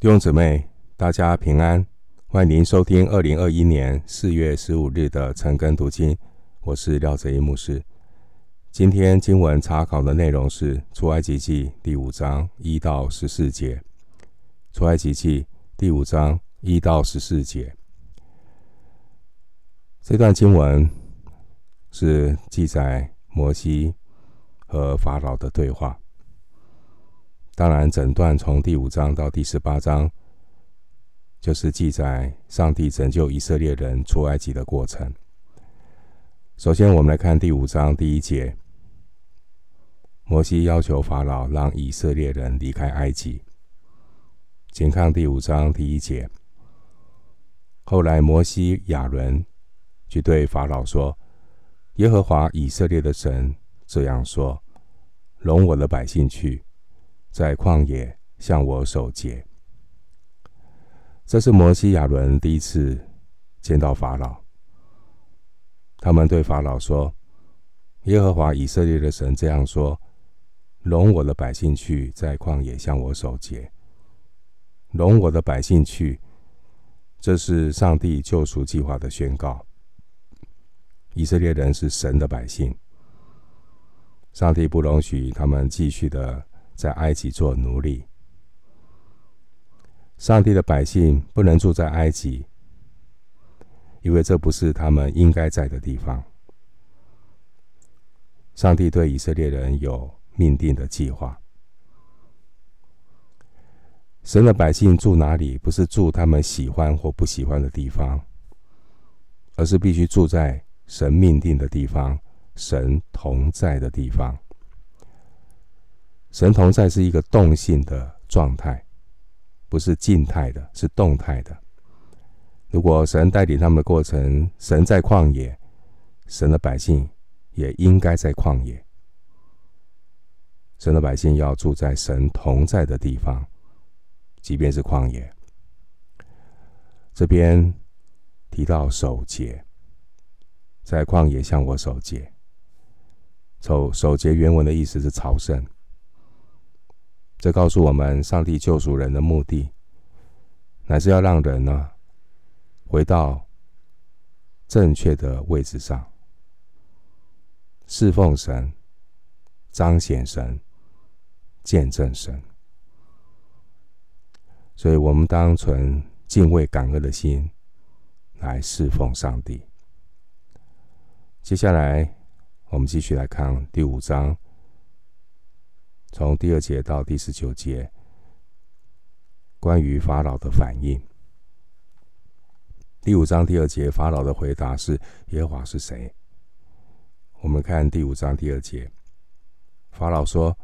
弟兄姊妹，大家平安，欢迎您收听二零二一年四月十五日的晨更读经。我是廖哲一牧师。今天经文查考的内容是出埃及记第五章一到十四节。出埃及记第五章一到十四节，这段经文是记载摩西和法老的对话。当然，整段从第五章到第十八章，就是记载上帝拯救以色列人出埃及的过程。首先，我们来看第五章第一节：摩西要求法老让以色列人离开埃及。请看第五章第一节。后来，摩西、亚伦就对法老说：“耶和华以色列的神这样说：容我的百姓去。”在旷野向我守节。这是摩西、亚伦第一次见到法老。他们对法老说：“耶和华以色列的神这样说：容我的百姓去，在旷野向我守节。容我的百姓去，这是上帝救赎计划的宣告。以色列人是神的百姓，上帝不容许他们继续的。”在埃及做奴隶，上帝的百姓不能住在埃及，因为这不是他们应该在的地方。上帝对以色列人有命定的计划。神的百姓住哪里，不是住他们喜欢或不喜欢的地方，而是必须住在神命定的地方，神同在的地方。神同在是一个动性的状态，不是静态的，是动态的。如果神带领他们的过程，神在旷野，神的百姓也应该在旷野。神的百姓要住在神同在的地方，即便是旷野。这边提到守节，在旷野向我守节。守守节原文的意思是朝圣。这告诉我们，上帝救赎人的目的，乃是要让人呢回到正确的位置上，侍奉神、彰显神、见证神。所以，我们当存敬畏感恩的心来侍奉上帝。接下来，我们继续来看第五章。从第二节到第十九节，关于法老的反应。第五章第二节，法老的回答是：“耶和华是谁？”我们看第五章第二节，法老说：“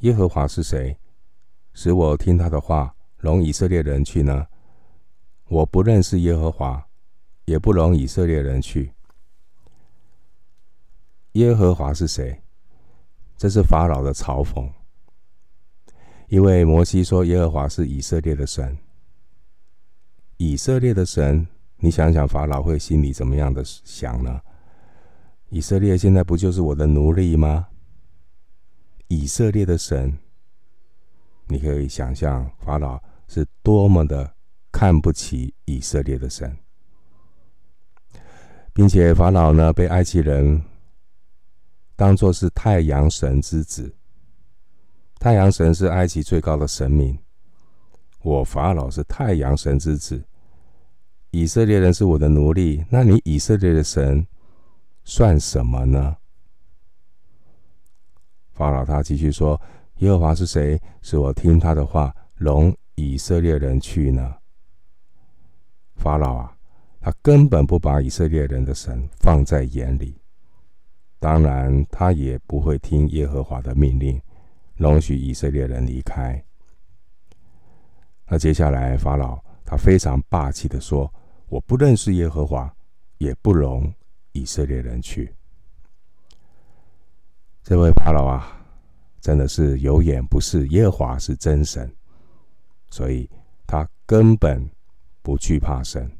耶和华是谁？使我听他的话，容以色列人去呢？我不认识耶和华，也不容以色列人去。”耶和华是谁？这是法老的嘲讽。因为摩西说耶和华是以色列的神，以色列的神，你想想法老会心里怎么样的想呢？以色列现在不就是我的奴隶吗？以色列的神，你可以想象法老是多么的看不起以色列的神，并且法老呢，被埃及人当作是太阳神之子。太阳神是埃及最高的神明，我法老是太阳神之子，以色列人是我的奴隶，那你以色列的神算什么呢？法老他继续说：“耶和华是谁？使我听他的话，容以色列人去呢？”法老啊，他根本不把以色列人的神放在眼里，当然他也不会听耶和华的命令。容许以色列人离开。那接下来，法老他非常霸气的说：“我不认识耶和华，也不容以色列人去。”这位法老啊，真的是有眼不识耶和华是真神，所以他根本不惧怕神。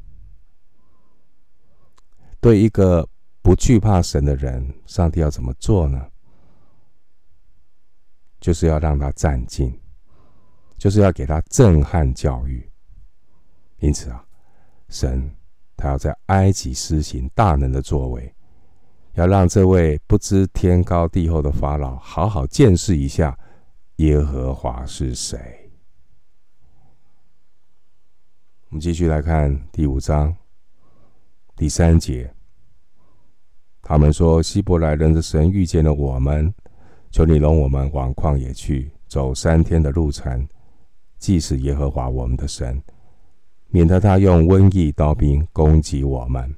对一个不惧怕神的人，上帝要怎么做呢？就是要让他战兢，就是要给他震撼教育。因此啊，神他要在埃及施行大能的作为，要让这位不知天高地厚的法老好好见识一下耶和华是谁。我们继续来看第五章第三节，他们说：“希伯来人的神遇见了我们，求你容我们往旷野去，走三天的路程，祭祀耶和华我们的神。”免得他用瘟疫、刀兵攻击我们。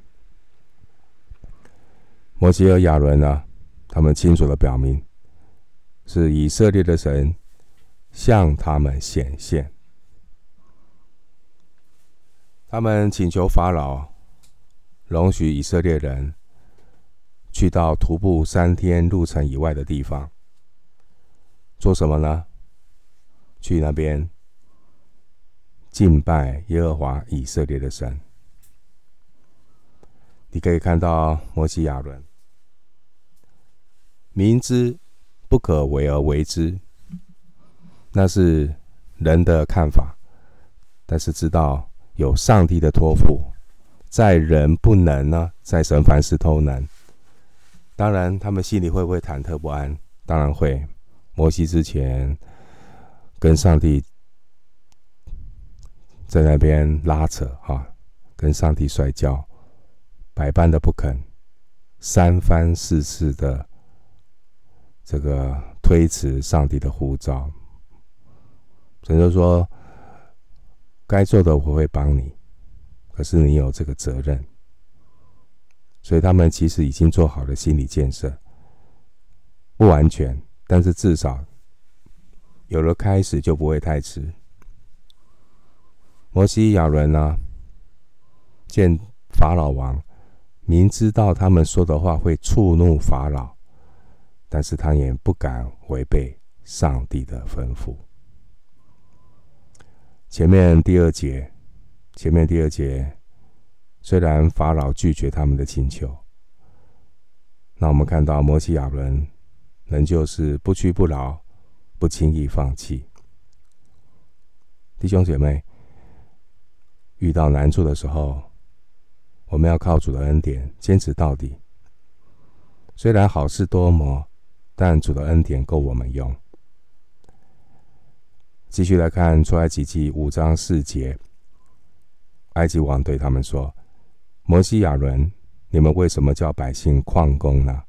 摩西和亚伦呢？他们清楚地表明，是以色列的神向他们显现。他们请求法老容许以色列人去到徒步三天路程以外的地方，做什么呢？去那边。敬拜耶和华以色列的神，你可以看到摩西亚伦明知不可为而为之，那是人的看法，但是知道有上帝的托付，在人不能呢，在神凡事都能。当然，他们心里会不会忐忑不安？当然会。摩西之前跟上帝。在那边拉扯哈，跟上帝摔跤，百般的不肯，三番四次的这个推辞上帝的呼召。神就说：“该做的我会帮你，可是你有这个责任。”所以他们其实已经做好了心理建设，不完全，但是至少有了开始，就不会太迟。摩西、亚伦呢，见法老王，明知道他们说的话会触怒法老，但是他也不敢违背上帝的吩咐。前面第二节，前面第二节，虽然法老拒绝他们的请求，那我们看到摩西、亚伦仍旧是不屈不挠，不轻易放弃。弟兄姐妹。遇到难处的时候，我们要靠主的恩典坚持到底。虽然好事多磨，但主的恩典够我们用。继续来看出埃及记五章四节，埃及王对他们说：“摩西、亚伦，你们为什么叫百姓旷工呢？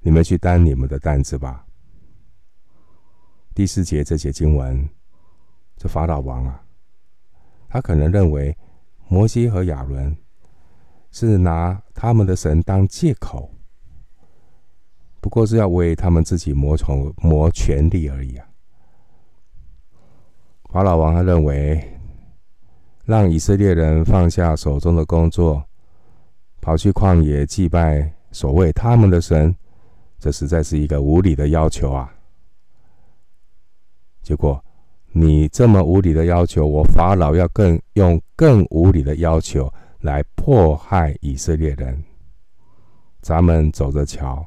你们去担你们的担子吧。”第四节这节经文，这法老王啊。他可能认为摩西和亚伦是拿他们的神当借口，不过是要为他们自己谋从谋权力而已啊。法老王他认为，让以色列人放下手中的工作，跑去旷野祭拜所谓他们的神，这实在是一个无理的要求啊。结果。你这么无理的要求，我法老要更用更无理的要求来迫害以色列人。咱们走着瞧。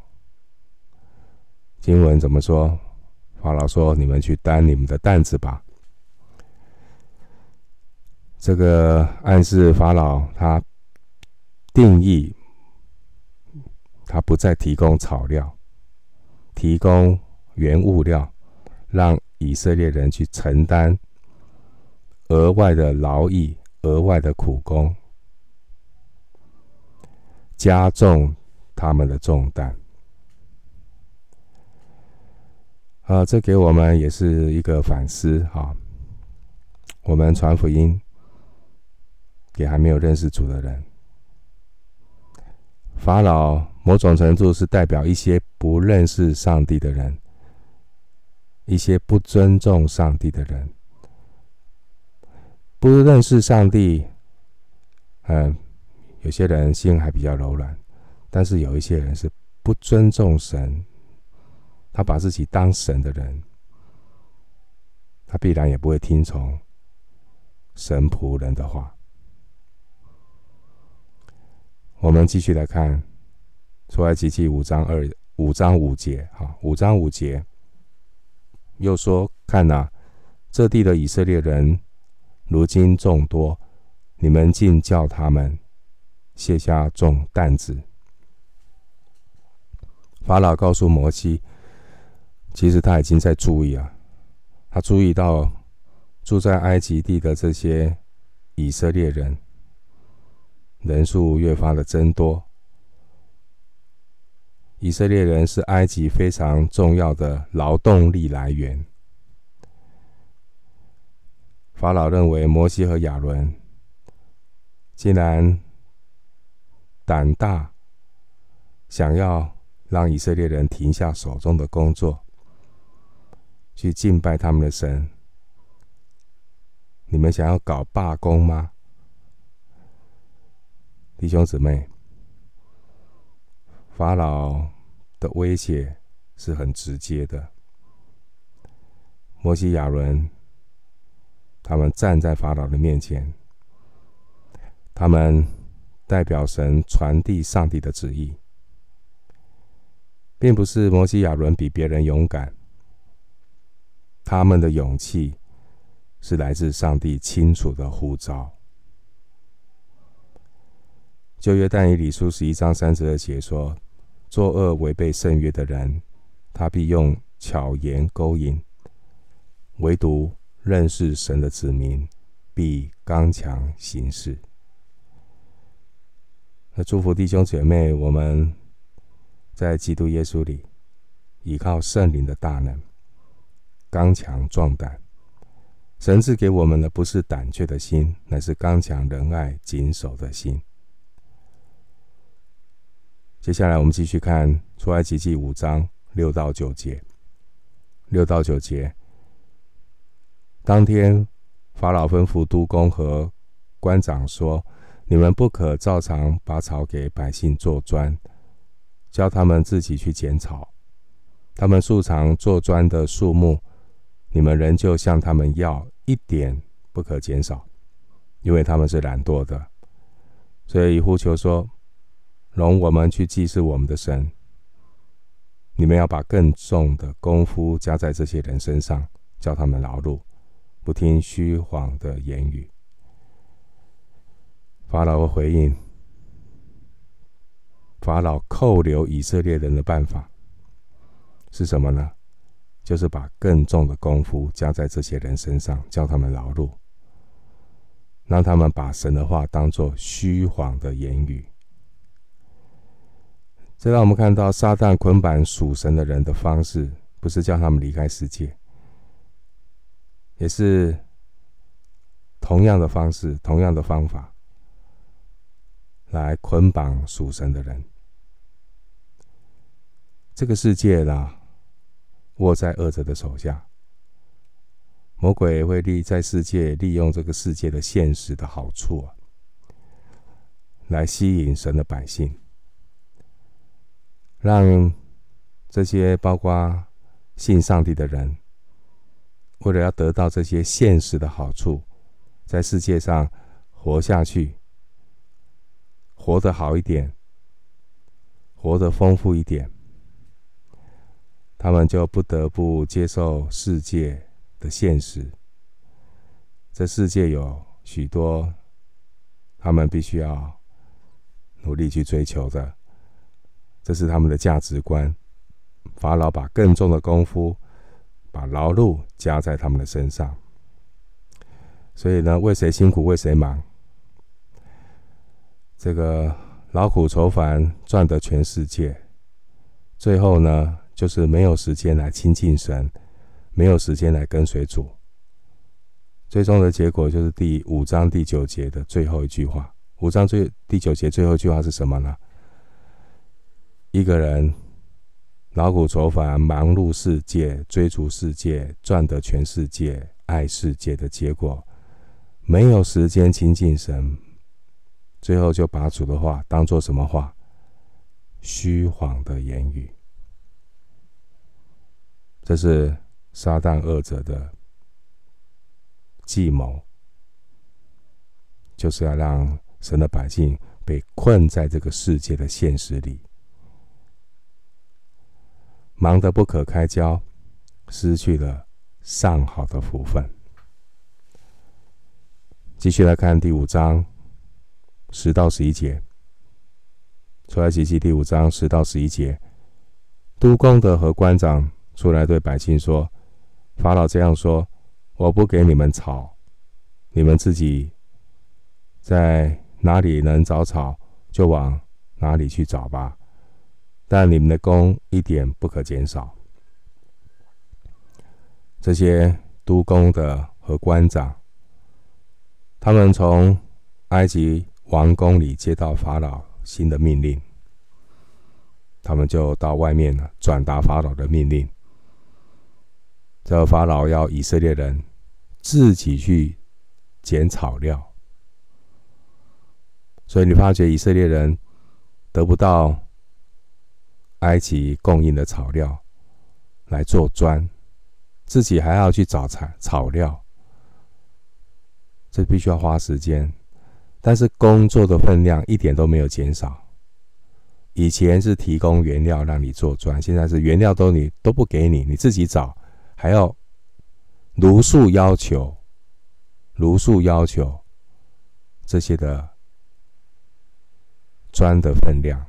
经文怎么说？法老说：“你们去担你们的担子吧。”这个暗示法老他定义，他不再提供草料，提供原物料，让。以色列人去承担额外的劳役、额外的苦工，加重他们的重担。啊，这给我们也是一个反思哈。我们传福音给还没有认识主的人，法老某种程度是代表一些不认识上帝的人。一些不尊重上帝的人，不认识上帝，嗯，有些人心还比较柔软，但是有一些人是不尊重神，他把自己当神的人，他必然也不会听从神仆人的话。我们继续来看出埃及记五章二五章五节，哈，五章五节。又说：“看哪，这地的以色列人如今众多，你们竟叫他们卸下重担子。法老告诉摩西，其实他已经在注意啊，他注意到住在埃及地的这些以色列人人数越发的增多。以色列人是埃及非常重要的劳动力来源。法老认为摩西和亚伦既然胆大，想要。让以色列人停下手中的工作，去敬拜他们的神。你们想要搞罢工吗？弟兄姊妹，法老的威胁是很直接的。摩西、亚伦他们站在法老的面前，他们代表神传递上帝的旨意。并不是摩西亚伦比别人勇敢，他们的勇气是来自上帝清楚的呼召。旧约但以理书十一章三十二节说：“作恶违背圣约的人，他必用巧言勾引；唯独认识神的子民，必刚强行事。”那祝福弟兄姐妹，我们。在基督耶稣里，依靠圣灵的大能，刚强壮胆。神赐给我们的不是胆怯的心，乃是刚强仁爱、谨守的心。接下来，我们继续看出埃及记五章六到九节。六到九节，当天法老吩咐督工和官长说：“你们不可照常拔草给百姓做砖。”教他们自己去剪草，他们素常做砖的数目，你们仍旧向他们要一点不可减少，因为他们是懒惰的。所以呼求说：“容我们去祭祀我们的神。”你们要把更重的功夫加在这些人身上，叫他们劳碌，不听虚谎的言语。法老回应。法老扣留以色列人的办法是什么呢？就是把更重的功夫加在这些人身上，叫他们劳碌，让他们把神的话当作虚谎的言语。这让我们看到撒旦捆绑属神的人的方式，不是叫他们离开世界，也是同样的方式、同样的方法来捆绑属神的人。这个世界啦，握在恶者的手下。魔鬼会利在世界利用这个世界的现实的好处啊，来吸引神的百姓，让这些包括信上帝的人，为了要得到这些现实的好处，在世界上活下去，活得好一点，活得丰富一点。他们就不得不接受世界的现实。这世界有许多他们必须要努力去追求的，这是他们的价值观。法老把更重的功夫，把劳碌加在他们的身上。所以呢，为谁辛苦为谁忙。这个劳苦愁烦赚得全世界，最后呢，就是没有时间来亲近神，没有时间来跟随主。最终的结果就是第五章第九节的最后一句话。五章最第九节最后一句话是什么呢？一个人劳苦愁烦，忙碌世界，追逐世界，赚得全世界，爱世界的结果，没有时间亲近神，最后就把主的话当作什么话？虚谎的言语。这是撒旦恶者的计谋，就是要让神的百姓被困在这个世界的现实里，忙得不可开交，失去了上好的福分。继续来看第五章十到十一节，出来及记第五章十到十一节，督工的和官长出来对百姓说：“法老这样说，我不给你们草，你们自己在哪里能找草，就往哪里去找吧。但你们的工一点不可减少。”这些督工的和官长。他们从埃及王宫里接到法老新的命令，他们就到外面了，转达法老的命令。这法老要以色列人自己去捡草料，所以你发觉以色列人得不到埃及供应的草料来做砖，自己还要去找材草料。这必须要花时间，但是工作的分量一点都没有减少。以前是提供原料让你做砖，现在是原料都你都不给你，你自己找，还要如数要求，如数要求这些的砖的分量，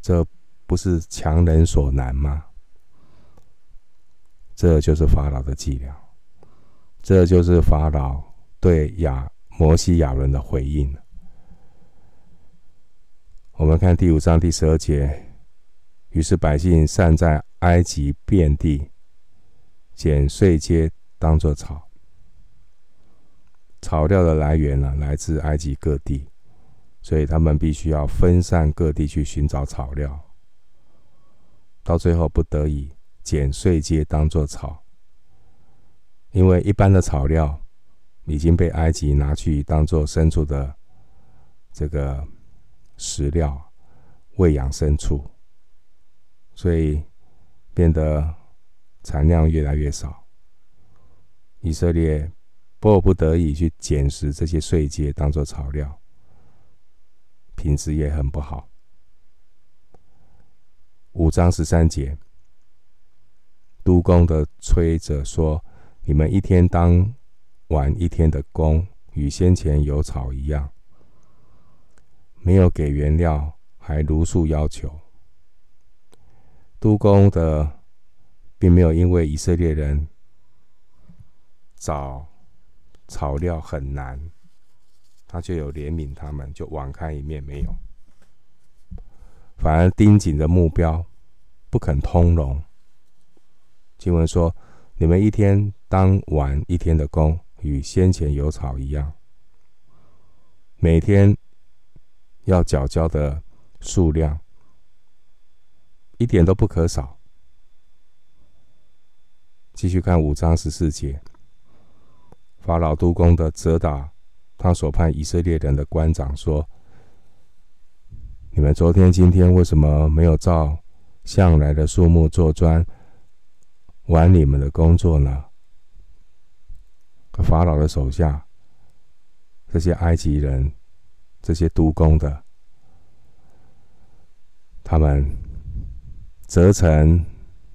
这不是强人所难吗？这就是法老的伎俩，这就是法老。对亚摩西亚伦的回应。我们看第五章第十二节，于是百姓散在埃及遍地，捡碎秸当作草。草料的来源呢，来自埃及各地，所以他们必须要分散各地去寻找草料。到最后不得已捡碎秸当做草，因为一般的草料。已经被埃及拿去当做牲畜的这个食料，喂养牲畜，所以变得产量越来越少。以色列迫不得已去捡拾这些碎秸当做草料，品质也很不好。五章十三节，督工的催着说：“你们一天当。”完一天的工，与先前有草一样，没有给原料，还如数要求。督工的并没有因为以色列人找草料很难，他就有怜悯他们，就网开一面没有，反而盯紧着目标，不肯通融。经文说：“你们一天当完一天的工。”与先前有草一样，每天要缴交的数量一点都不可少。继续看五章十四节，法老督工的责打他所派以色列人的官长说：“你们昨天、今天为什么没有照向来的数目做砖，完你们的工作呢？”法老的手下，这些埃及人，这些督工的，他们责成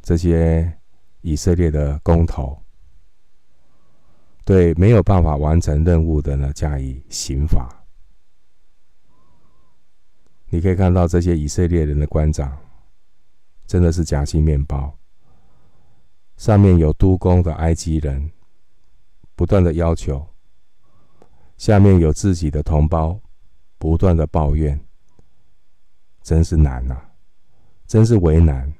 这些以色列的工头，对没有办法完成任务的呢，加以刑罚。你可以看到这些以色列人的官长，真的是夹心面包，上面有督工的埃及人。不断的要求，下面有自己的同胞，不断的抱怨，真是难、啊，真是为难。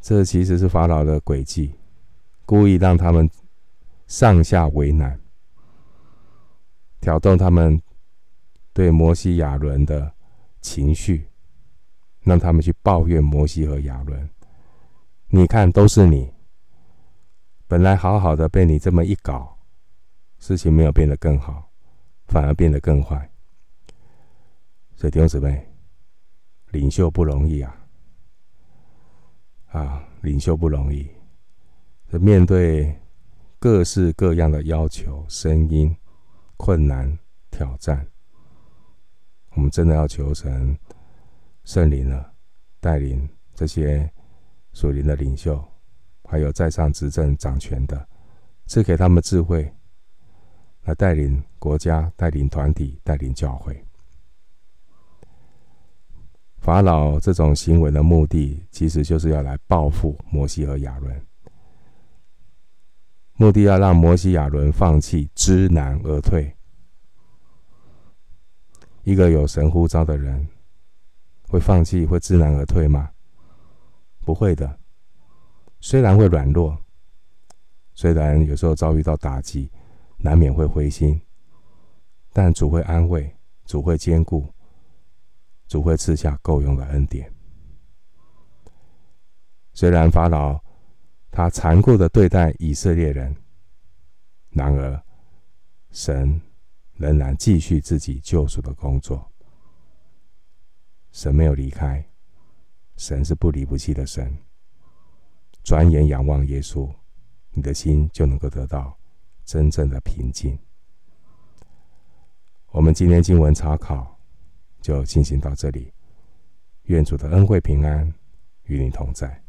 这其实是法老的诡计，故意让他们上下为难，挑动他们对摩西亚伦的情绪，让他们去抱怨摩西和亚伦。你看，都是你。本来好好的，被你这么一搞，事情没有变得更好，反而变得更坏。所以弟兄姊妹，领袖不容易啊！啊，领袖不容易，这面对各式各样的要求、声音、困难、挑战，我们真的要求神圣灵了，带领这些属灵的领袖。还有在上执政掌权的，赐给他们智慧，来带领国家、带领团体、带领教会。法老这种行为的目的，其实就是要来报复摩西和亚伦，目的要让摩西、亚伦放弃，知难而退。一个有神呼召的人，会放弃、会知难而退吗？不会的。虽然会软弱，虽然有时候遭遇到打击，难免会灰心，但主会安慰，主会坚固。主会赐下够用的恩典。虽然法老他残酷的对待以色列人，然而神仍然继续自己救赎的工作。神没有离开，神是不离不弃的神。转眼仰望耶稣，你的心就能够得到真正的平静。我们今天经文查考。就进行到这里，愿主的恩惠平安与你同在。